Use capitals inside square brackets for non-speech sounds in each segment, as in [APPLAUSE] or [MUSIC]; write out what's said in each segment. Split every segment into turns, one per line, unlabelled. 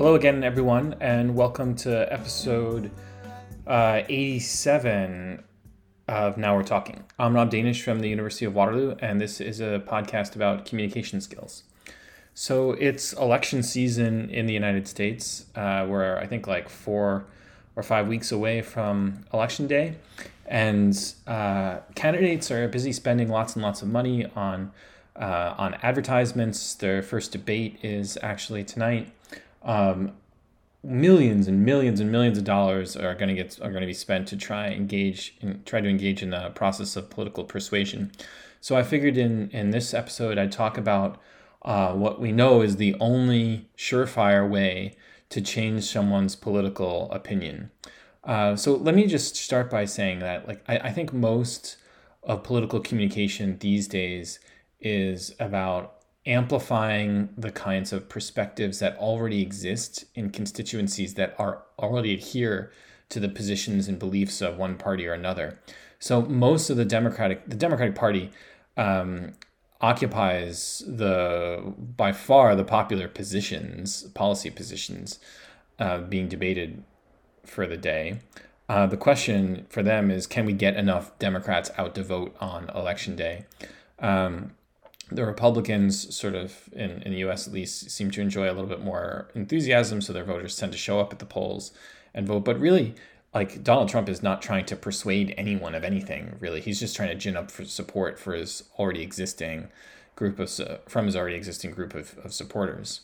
Hello again, everyone, and welcome to episode uh, 87 of Now We're Talking. I'm Rob Danisch from the University of Waterloo, and this is a podcast about communication skills. So it's election season in the United States. Uh, we're, I think, like four or five weeks away from election day, and uh, candidates are busy spending lots and lots of money on uh, on advertisements. Their first debate is actually tonight. Um, millions and millions and millions of dollars are going to get are going to be spent to try engage and try to engage in the process of political persuasion. So I figured in in this episode I'd talk about uh, what we know is the only surefire way to change someone's political opinion. Uh, so let me just start by saying that like I, I think most of political communication these days is about amplifying the kinds of perspectives that already exist in constituencies that are already adhere to the positions and beliefs of one party or another. So most of the Democratic the Democratic Party um, occupies the by far the popular positions, policy positions uh, being debated for the day. Uh, the question for them is, can we get enough Democrats out to vote on election day? Um, the Republicans, sort of in, in the US at least, seem to enjoy a little bit more enthusiasm, so their voters tend to show up at the polls and vote. But really, like Donald Trump is not trying to persuade anyone of anything, really. He's just trying to gin up for support for his already existing group of, from his already existing group of, of supporters.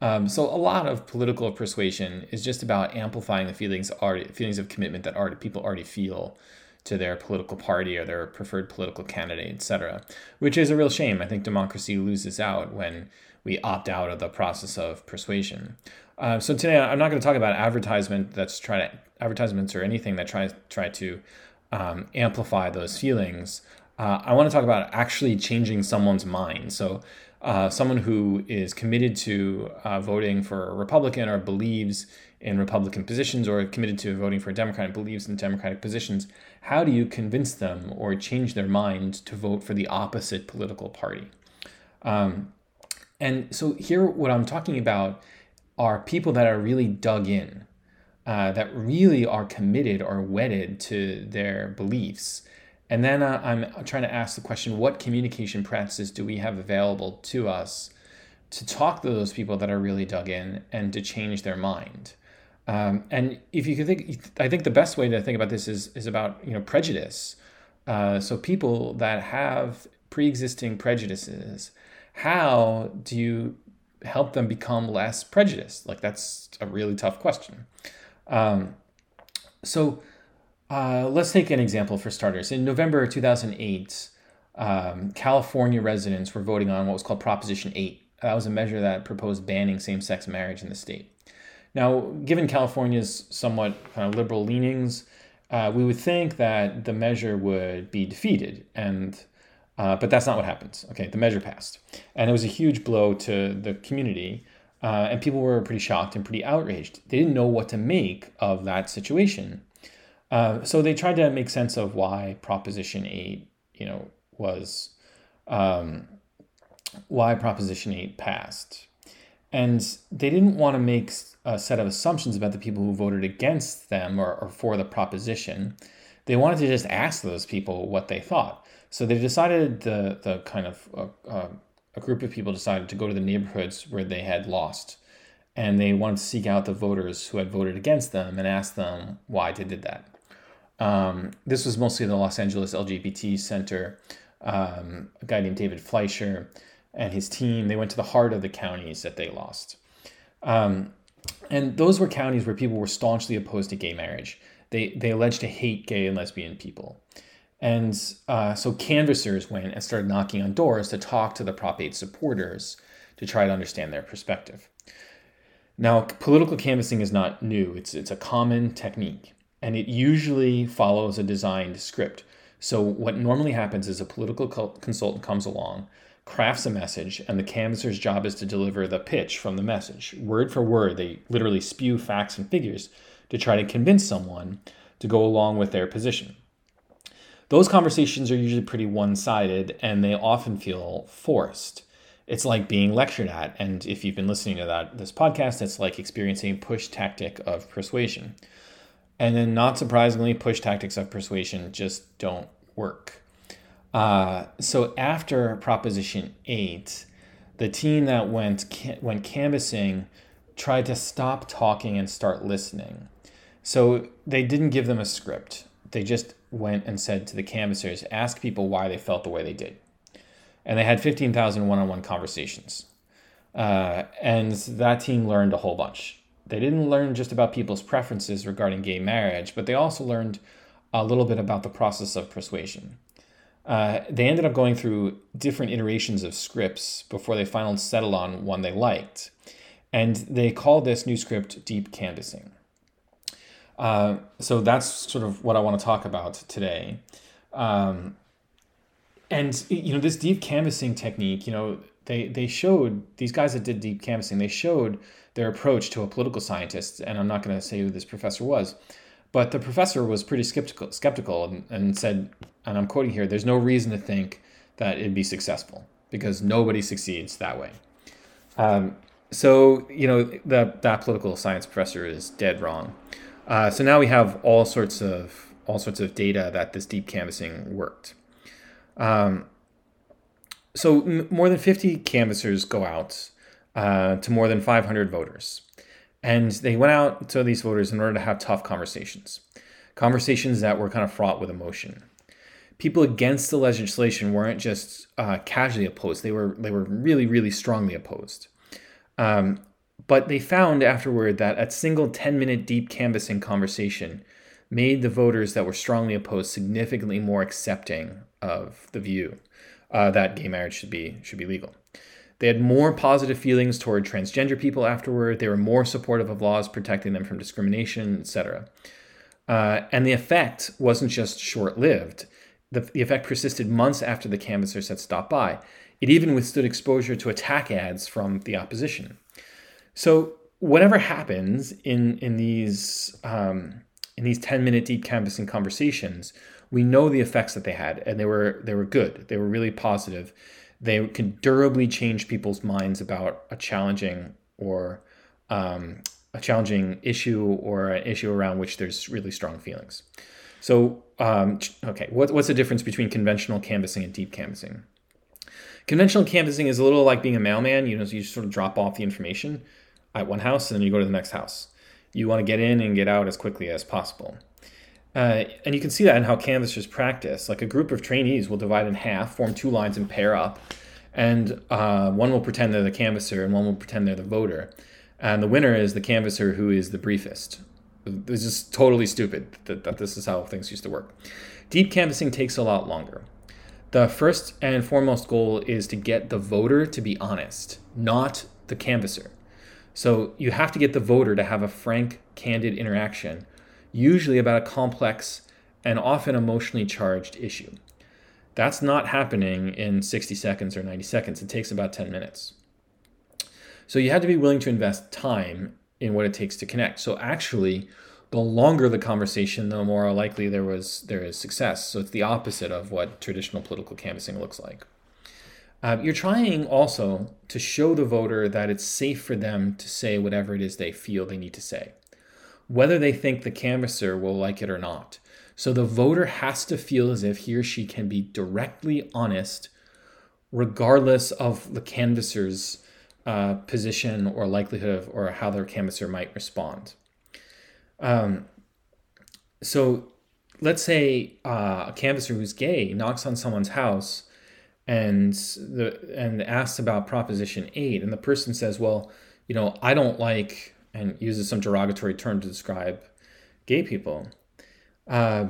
Um, so a lot of political persuasion is just about amplifying the feelings already, feelings of commitment that already people already feel to their political party or their preferred political candidate, etc., which is a real shame. I think democracy loses out when we opt out of the process of persuasion. Uh, so today I'm not going to talk about advertisement that's trying to advertisements or anything that tries try to um, amplify those feelings. Uh, I want to talk about actually changing someone's mind. So uh, someone who is committed to uh, voting for a Republican or believes in Republican positions or committed to voting for a Democrat and believes in Democratic positions, how do you convince them or change their mind to vote for the opposite political party? Um, and so here, what I'm talking about are people that are really dug in, uh, that really are committed or wedded to their beliefs. And then uh, I'm trying to ask the question what communication practices do we have available to us to talk to those people that are really dug in and to change their mind? Um, and if you can think, I think the best way to think about this is is about you know prejudice. Uh, so people that have pre-existing prejudices, how do you help them become less prejudiced? Like that's a really tough question. Um, so uh, let's take an example for starters. In November 2008, um, California residents were voting on what was called Proposition 8. That was a measure that proposed banning same-sex marriage in the state. Now, given California's somewhat kind of liberal leanings, uh, we would think that the measure would be defeated, and uh, but that's not what happened. Okay, the measure passed, and it was a huge blow to the community, uh, and people were pretty shocked and pretty outraged. They didn't know what to make of that situation, uh, so they tried to make sense of why Proposition Eight, you know, was um, why Proposition Eight passed, and they didn't want to make a set of assumptions about the people who voted against them or, or for the proposition. They wanted to just ask those people what they thought. So they decided the the kind of uh, uh, a group of people decided to go to the neighborhoods where they had lost, and they wanted to seek out the voters who had voted against them and ask them why they did that. Um, this was mostly the Los Angeles LGBT Center. Um, a guy named David Fleischer and his team. They went to the heart of the counties that they lost. Um, and those were counties where people were staunchly opposed to gay marriage. They, they alleged to hate gay and lesbian people. And uh, so canvassers went and started knocking on doors to talk to the Prop 8 supporters to try to understand their perspective. Now, political canvassing is not new, it's, it's a common technique, and it usually follows a designed script. So, what normally happens is a political consultant comes along, crafts a message, and the canvasser's job is to deliver the pitch from the message. Word for word, they literally spew facts and figures to try to convince someone to go along with their position. Those conversations are usually pretty one sided and they often feel forced. It's like being lectured at, and if you've been listening to that this podcast, it's like experiencing a push tactic of persuasion. And then, not surprisingly, push tactics of persuasion just don't work. Uh, so after Proposition 8, the team that went, went canvassing tried to stop talking and start listening. So they didn't give them a script. They just went and said to the canvassers, ask people why they felt the way they did. And they had 15,000 one on one conversations. Uh, and that team learned a whole bunch. They didn't learn just about people's preferences regarding gay marriage, but they also learned a little bit about the process of persuasion. Uh, they ended up going through different iterations of scripts before they finally settled on one they liked. And they called this new script deep canvassing. Uh, so that's sort of what I want to talk about today. Um, and you know this deep canvassing technique, you know, they they showed these guys that did deep canvassing, they showed their approach to a political scientist, and I'm not going to say who this professor was, but the professor was pretty skeptical skeptical and, and said and I'm quoting here, there's no reason to think that it'd be successful because nobody succeeds that way. Um, so, you know, that, that political science professor is dead wrong. Uh, so now we have all sorts of all sorts of data that this deep canvassing worked. Um, so m- more than 50 canvassers go out uh, to more than 500 voters. And they went out to these voters in order to have tough conversations, conversations that were kind of fraught with emotion people against the legislation weren't just uh, casually opposed; they were they were really really strongly opposed. Um, but they found afterward that a single 10 minute deep canvassing conversation made the voters that were strongly opposed significantly more accepting of the view uh, that gay marriage should be should be legal. They had more positive feelings toward transgender people afterward. They were more supportive of laws protecting them from discrimination, etc. Uh, and the effect wasn't just short lived the, the effect persisted months after the canvassers had stopped by. It even withstood exposure to attack ads from the opposition. So whatever happens in in these um, in these ten minute deep canvassing conversations, we know the effects that they had, and they were they were good. They were really positive. They can durably change people's minds about a challenging or um, a challenging issue or an issue around which there's really strong feelings. So, um, okay, what, what's the difference between conventional canvassing and deep canvassing? Conventional canvassing is a little like being a mailman. You know, you just sort of drop off the information at one house and then you go to the next house. You want to get in and get out as quickly as possible. Uh, and you can see that in how canvassers practice. Like a group of trainees will divide in half, form two lines, and pair up. And uh, one will pretend they're the canvasser and one will pretend they're the voter. And the winner is the canvasser who is the briefest. This is totally stupid that, that this is how things used to work. Deep canvassing takes a lot longer. The first and foremost goal is to get the voter to be honest, not the canvasser. So you have to get the voter to have a frank, candid interaction, usually about a complex and often emotionally charged issue. That's not happening in 60 seconds or 90 seconds. It takes about 10 minutes. So you have to be willing to invest time in what it takes to connect. So actually, the longer the conversation, the more likely there was there is success. So it's the opposite of what traditional political canvassing looks like. Uh, you're trying also to show the voter that it's safe for them to say whatever it is they feel they need to say, whether they think the canvasser will like it or not. So the voter has to feel as if he or she can be directly honest, regardless of the canvasser's uh, position or likelihood of or how their canvasser might respond. Um, so let's say uh, a canvasser who's gay knocks on someone's house and the and asks about proposition 8 and the person says well you know i don't like and uses some derogatory term to describe gay people uh,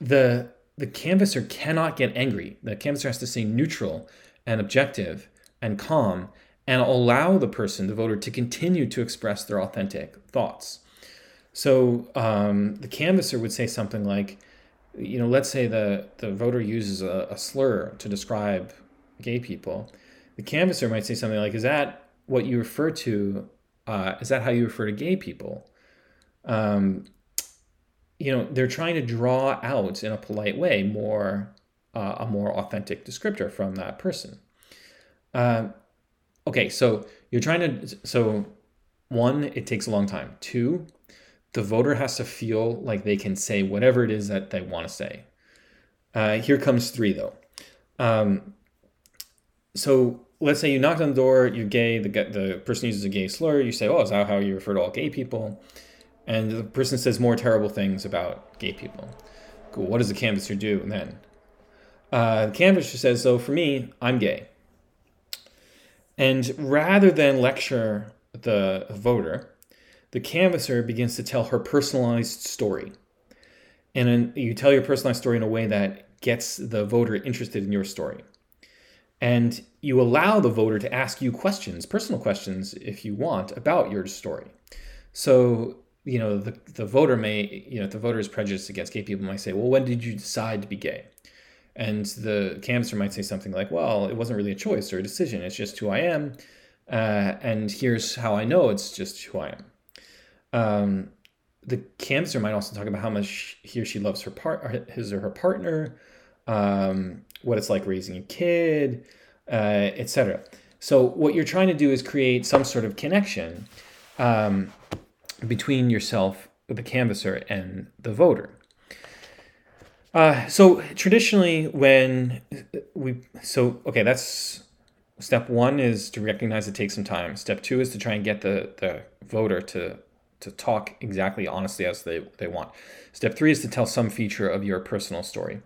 the the canvasser cannot get angry the canvasser has to stay neutral and objective and calm and allow the person, the voter, to continue to express their authentic thoughts. So um, the canvasser would say something like, you know, let's say the, the voter uses a, a slur to describe gay people. the canvasser might say something like, "Is that what you refer to? Uh, is that how you refer to gay people?" Um, you know, they're trying to draw out in a polite way more uh, a more authentic descriptor from that person. Uh, okay, so you're trying to so one, it takes a long time. Two, the voter has to feel like they can say whatever it is that they want to say. Uh, here comes three though. Um, so let's say you knock on the door, you're gay, the, the person uses a gay slur, you say, oh, is that how you refer to all gay people? And the person says more terrible things about gay people. Cool, what does the canvasser do then? Uh, the canvasser says, so for me, I'm gay. And rather than lecture the voter, the canvasser begins to tell her personalized story. And you tell your personalized story in a way that gets the voter interested in your story. And you allow the voter to ask you questions, personal questions, if you want, about your story. So, you know, the, the voter may, you know, if the voter is prejudiced against gay people, might say, well, when did you decide to be gay? And the canvasser might say something like, well, it wasn't really a choice or a decision. It's just who I am. Uh, and here's how I know it's just who I am. Um, the canvasser might also talk about how much he or she loves her part, his or her partner, um, what it's like raising a kid, uh, etc. So what you're trying to do is create some sort of connection um, between yourself, the canvasser, and the voter. Uh, so traditionally, when we so okay, that's step one is to recognize it takes some time. Step two is to try and get the the voter to to talk exactly honestly as they, they want. Step three is to tell some feature of your personal story.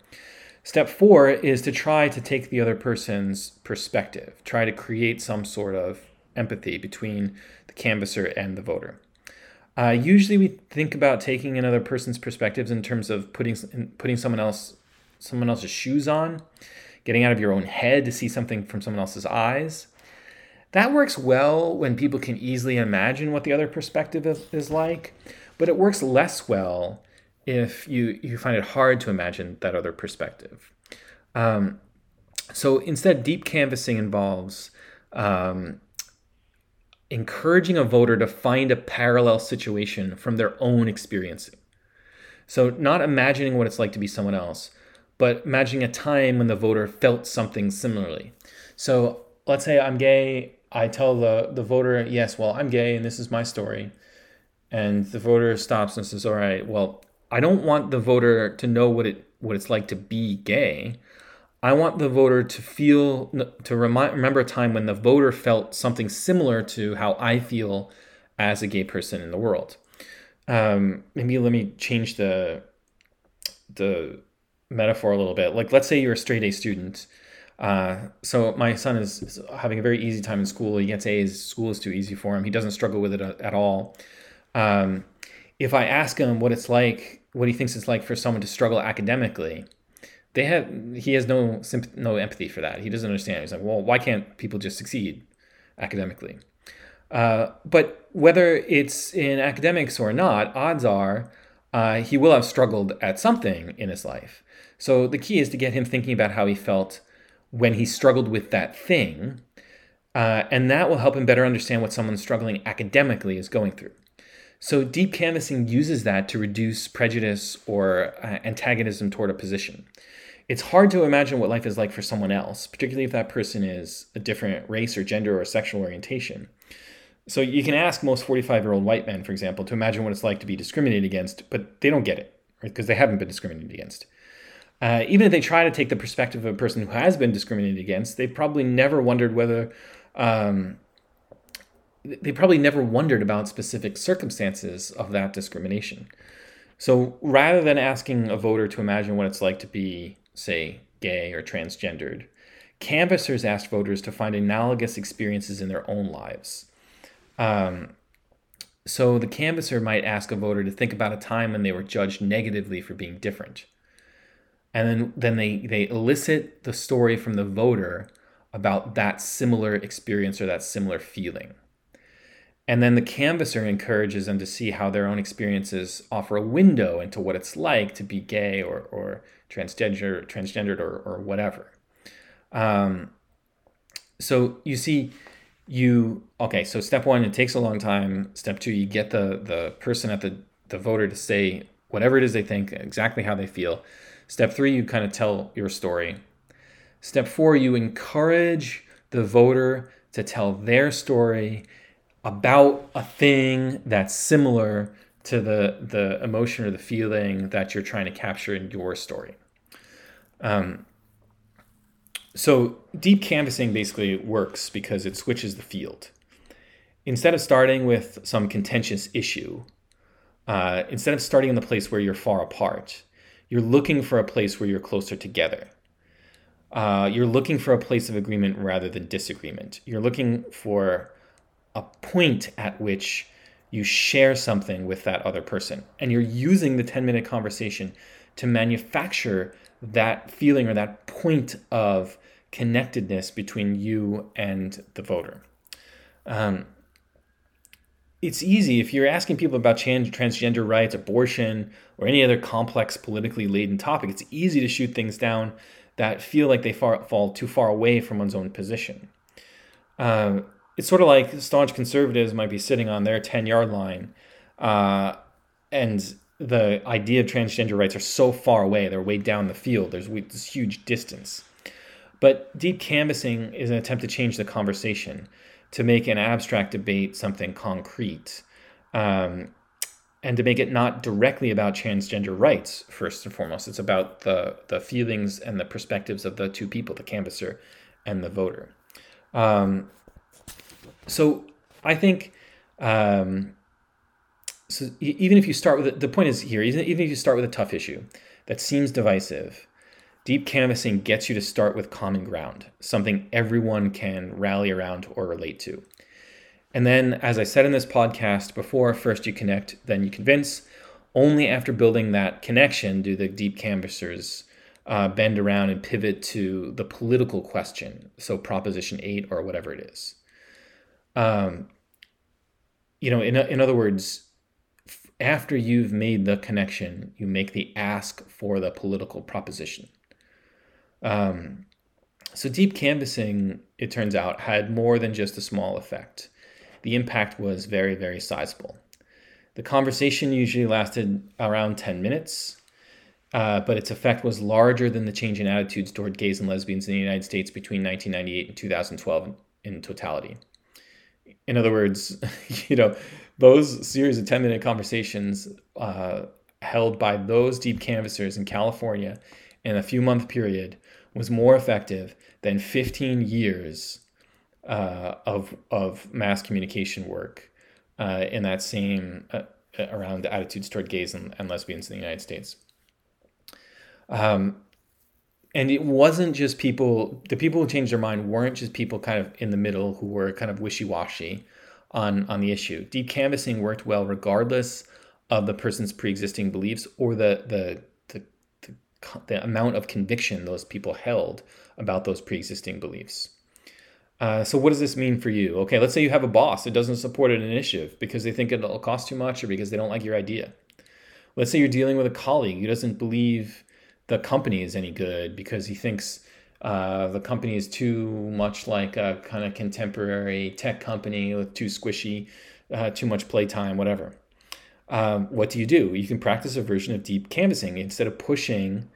Step four is to try to take the other person's perspective, try to create some sort of empathy between the canvasser and the voter. Uh, usually, we think about taking another person's perspectives in terms of putting putting someone else someone else's shoes on, getting out of your own head to see something from someone else's eyes. That works well when people can easily imagine what the other perspective is, is like, but it works less well if you, you find it hard to imagine that other perspective. Um, so instead, deep canvassing involves um, encouraging a voter to find a parallel situation from their own experience. So, not imagining what it's like to be someone else, but imagining a time when the voter felt something similarly. So, let's say I'm gay I tell the, the voter, yes, well, I'm gay and this is my story. And the voter stops and says, all right, well, I don't want the voter to know what it what it's like to be gay. I want the voter to feel to remember a time when the voter felt something similar to how I feel as a gay person in the world. Um, maybe let me change the the metaphor a little bit. Like let's say you're a straight A student uh, so my son is having a very easy time in school. He gets A's. School is too easy for him. He doesn't struggle with it at all. Um, if I ask him what it's like, what he thinks it's like for someone to struggle academically, they have he has no no empathy for that. He doesn't understand. He's like, well, why can't people just succeed academically? Uh, but whether it's in academics or not, odds are uh, he will have struggled at something in his life. So the key is to get him thinking about how he felt when he struggled with that thing. Uh, and that will help him better understand what someone struggling academically is going through. So, deep canvassing uses that to reduce prejudice or uh, antagonism toward a position. It's hard to imagine what life is like for someone else, particularly if that person is a different race or gender or sexual orientation. So, you can ask most 45 year old white men, for example, to imagine what it's like to be discriminated against, but they don't get it, right? Because they haven't been discriminated against. Uh, even if they try to take the perspective of a person who has been discriminated against, they've probably never wondered whether um, they probably never wondered about specific circumstances of that discrimination. So rather than asking a voter to imagine what it's like to be, say, gay or transgendered, canvassers asked voters to find analogous experiences in their own lives. Um, so the canvasser might ask a voter to think about a time when they were judged negatively for being different and then then they they elicit the story from the voter about that similar experience or that similar feeling and then the canvasser encourages them to see how their own experiences offer a window into what it's like to be gay or, or transgender transgendered or, or whatever um, so you see, you okay. So step one, it takes a long time. Step two, you get the the person at the the voter to say whatever it is they think, exactly how they feel. Step three, you kind of tell your story. Step four, you encourage the voter to tell their story about a thing that's similar to the the emotion or the feeling that you're trying to capture in your story. Um, so deep canvassing basically works because it switches the field. Instead of starting with some contentious issue, uh, instead of starting in the place where you're far apart, you're looking for a place where you're closer together. Uh, you're looking for a place of agreement rather than disagreement. You're looking for a point at which you share something with that other person. And you're using the 10 minute conversation to manufacture that feeling or that point of connectedness between you and the voter. Um, it's easy if you're asking people about trans- transgender rights, abortion, or any other complex politically laden topic, it's easy to shoot things down that feel like they far, fall too far away from one's own position. Uh, it's sort of like staunch conservatives might be sitting on their 10 yard line, uh, and the idea of transgender rights are so far away, they're way down the field, there's this huge distance. But deep canvassing is an attempt to change the conversation, to make an abstract debate something concrete, um, and to make it not directly about transgender rights, first and foremost. It's about the, the feelings and the perspectives of the two people, the canvasser and the voter. Um, so I think. Um, so even if you start with the point is here, even if you start with a tough issue that seems divisive, Deep canvassing gets you to start with common ground, something everyone can rally around or relate to. And then, as I said in this podcast before, first you connect, then you convince. Only after building that connection do the deep canvassers uh, bend around and pivot to the political question. So, Proposition 8 or whatever it is. Um, you know, in, in other words, after you've made the connection, you make the ask for the political proposition. Um, so deep canvassing, it turns out, had more than just a small effect. The impact was very, very sizable. The conversation usually lasted around 10 minutes, uh, but its effect was larger than the change in attitudes toward gays and lesbians in the United States between 1998 and 2012 in totality. In other words, [LAUGHS] you know, those series of 10 minute conversations uh, held by those deep canvassers in California in a few month period was more effective than 15 years uh, of, of mass communication work uh, in that same uh, around attitudes toward gays and, and, lesbians in the United States. Um, and it wasn't just people, the people who changed their mind weren't just people kind of in the middle who were kind of wishy washy on, on the issue. Deep canvassing worked well regardless of the person's pre existing beliefs or the, the the amount of conviction those people held about those pre-existing beliefs. Uh, so what does this mean for you? Okay, let's say you have a boss that doesn't support an initiative because they think it'll cost too much or because they don't like your idea. Let's say you're dealing with a colleague who doesn't believe the company is any good because he thinks uh, the company is too much like a kind of contemporary tech company with too squishy, uh, too much playtime, whatever. Um, what do you do? You can practice a version of deep canvassing instead of pushing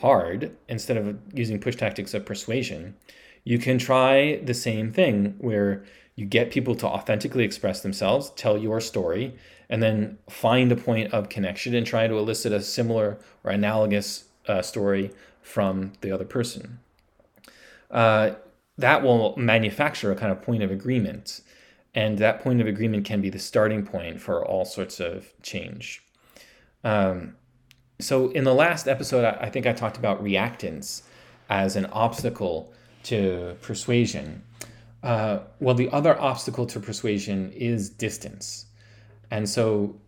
hard instead of using push tactics of persuasion you can try the same thing where you get people to authentically express themselves tell your story and then find a point of connection and try to elicit a similar or analogous uh, story from the other person uh, that will manufacture a kind of point of agreement and that point of agreement can be the starting point for all sorts of change um, so in the last episode, I think I talked about reactance as an obstacle to persuasion. Uh, well, the other obstacle to persuasion is distance. And so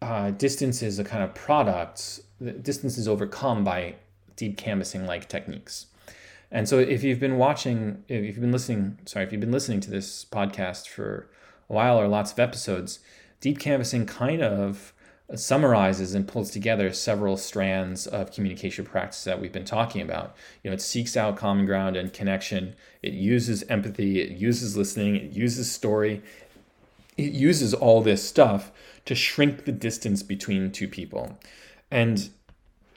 uh, distance is a kind of product, distance is overcome by deep canvassing like techniques. And so if you've been watching, if you've been listening, sorry, if you've been listening to this podcast for a while or lots of episodes, deep canvassing kind of summarizes and pulls together several strands of communication practice that we've been talking about. You know, it seeks out common ground and connection. It uses empathy. It uses listening. It uses story. It uses all this stuff to shrink the distance between two people. And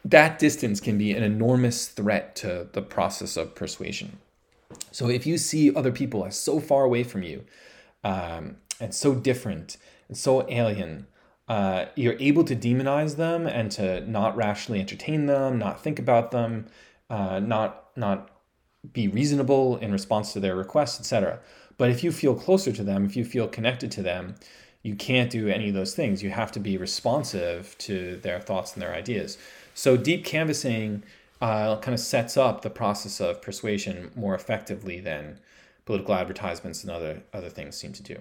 that distance can be an enormous threat to the process of persuasion. So if you see other people as so far away from you um, and so different and so alien, uh, you're able to demonize them and to not rationally entertain them, not think about them, uh, not not be reasonable in response to their requests, etc. But if you feel closer to them, if you feel connected to them, you can't do any of those things. You have to be responsive to their thoughts and their ideas. So deep canvassing uh, kind of sets up the process of persuasion more effectively than political advertisements and other other things seem to do.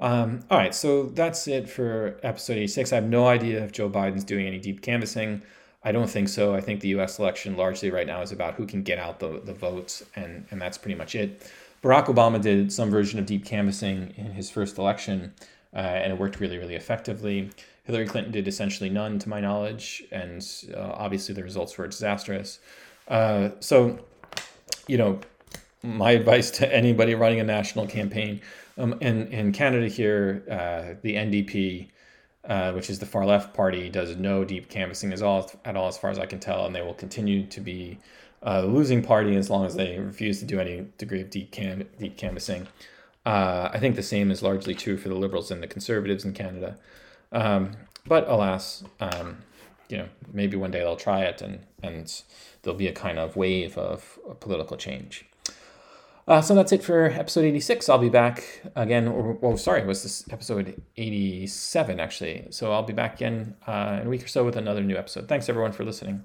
Um, all right, so that's it for episode 86. I have no idea if Joe Biden's doing any deep canvassing. I don't think so. I think the US election largely right now is about who can get out the, the votes, and, and that's pretty much it. Barack Obama did some version of deep canvassing in his first election, uh, and it worked really, really effectively. Hillary Clinton did essentially none, to my knowledge, and uh, obviously the results were disastrous. Uh, so, you know, my advice to anybody running a national campaign um, in, in Canada here, uh, the NDP, uh, which is the far left party, does no deep canvassing at all, at all, as far as I can tell, and they will continue to be uh, losing party as long as they refuse to do any degree of deep, cam- deep canvassing. Uh, I think the same is largely true for the Liberals and the Conservatives in Canada. Um, but alas, um, you know, maybe one day they'll try it and, and there'll be a kind of wave of, political change. Uh, so that's it for episode 86. I'll be back again. Or, well, sorry, it was this episode 87 actually. So I'll be back again uh, in a week or so with another new episode. Thanks everyone for listening.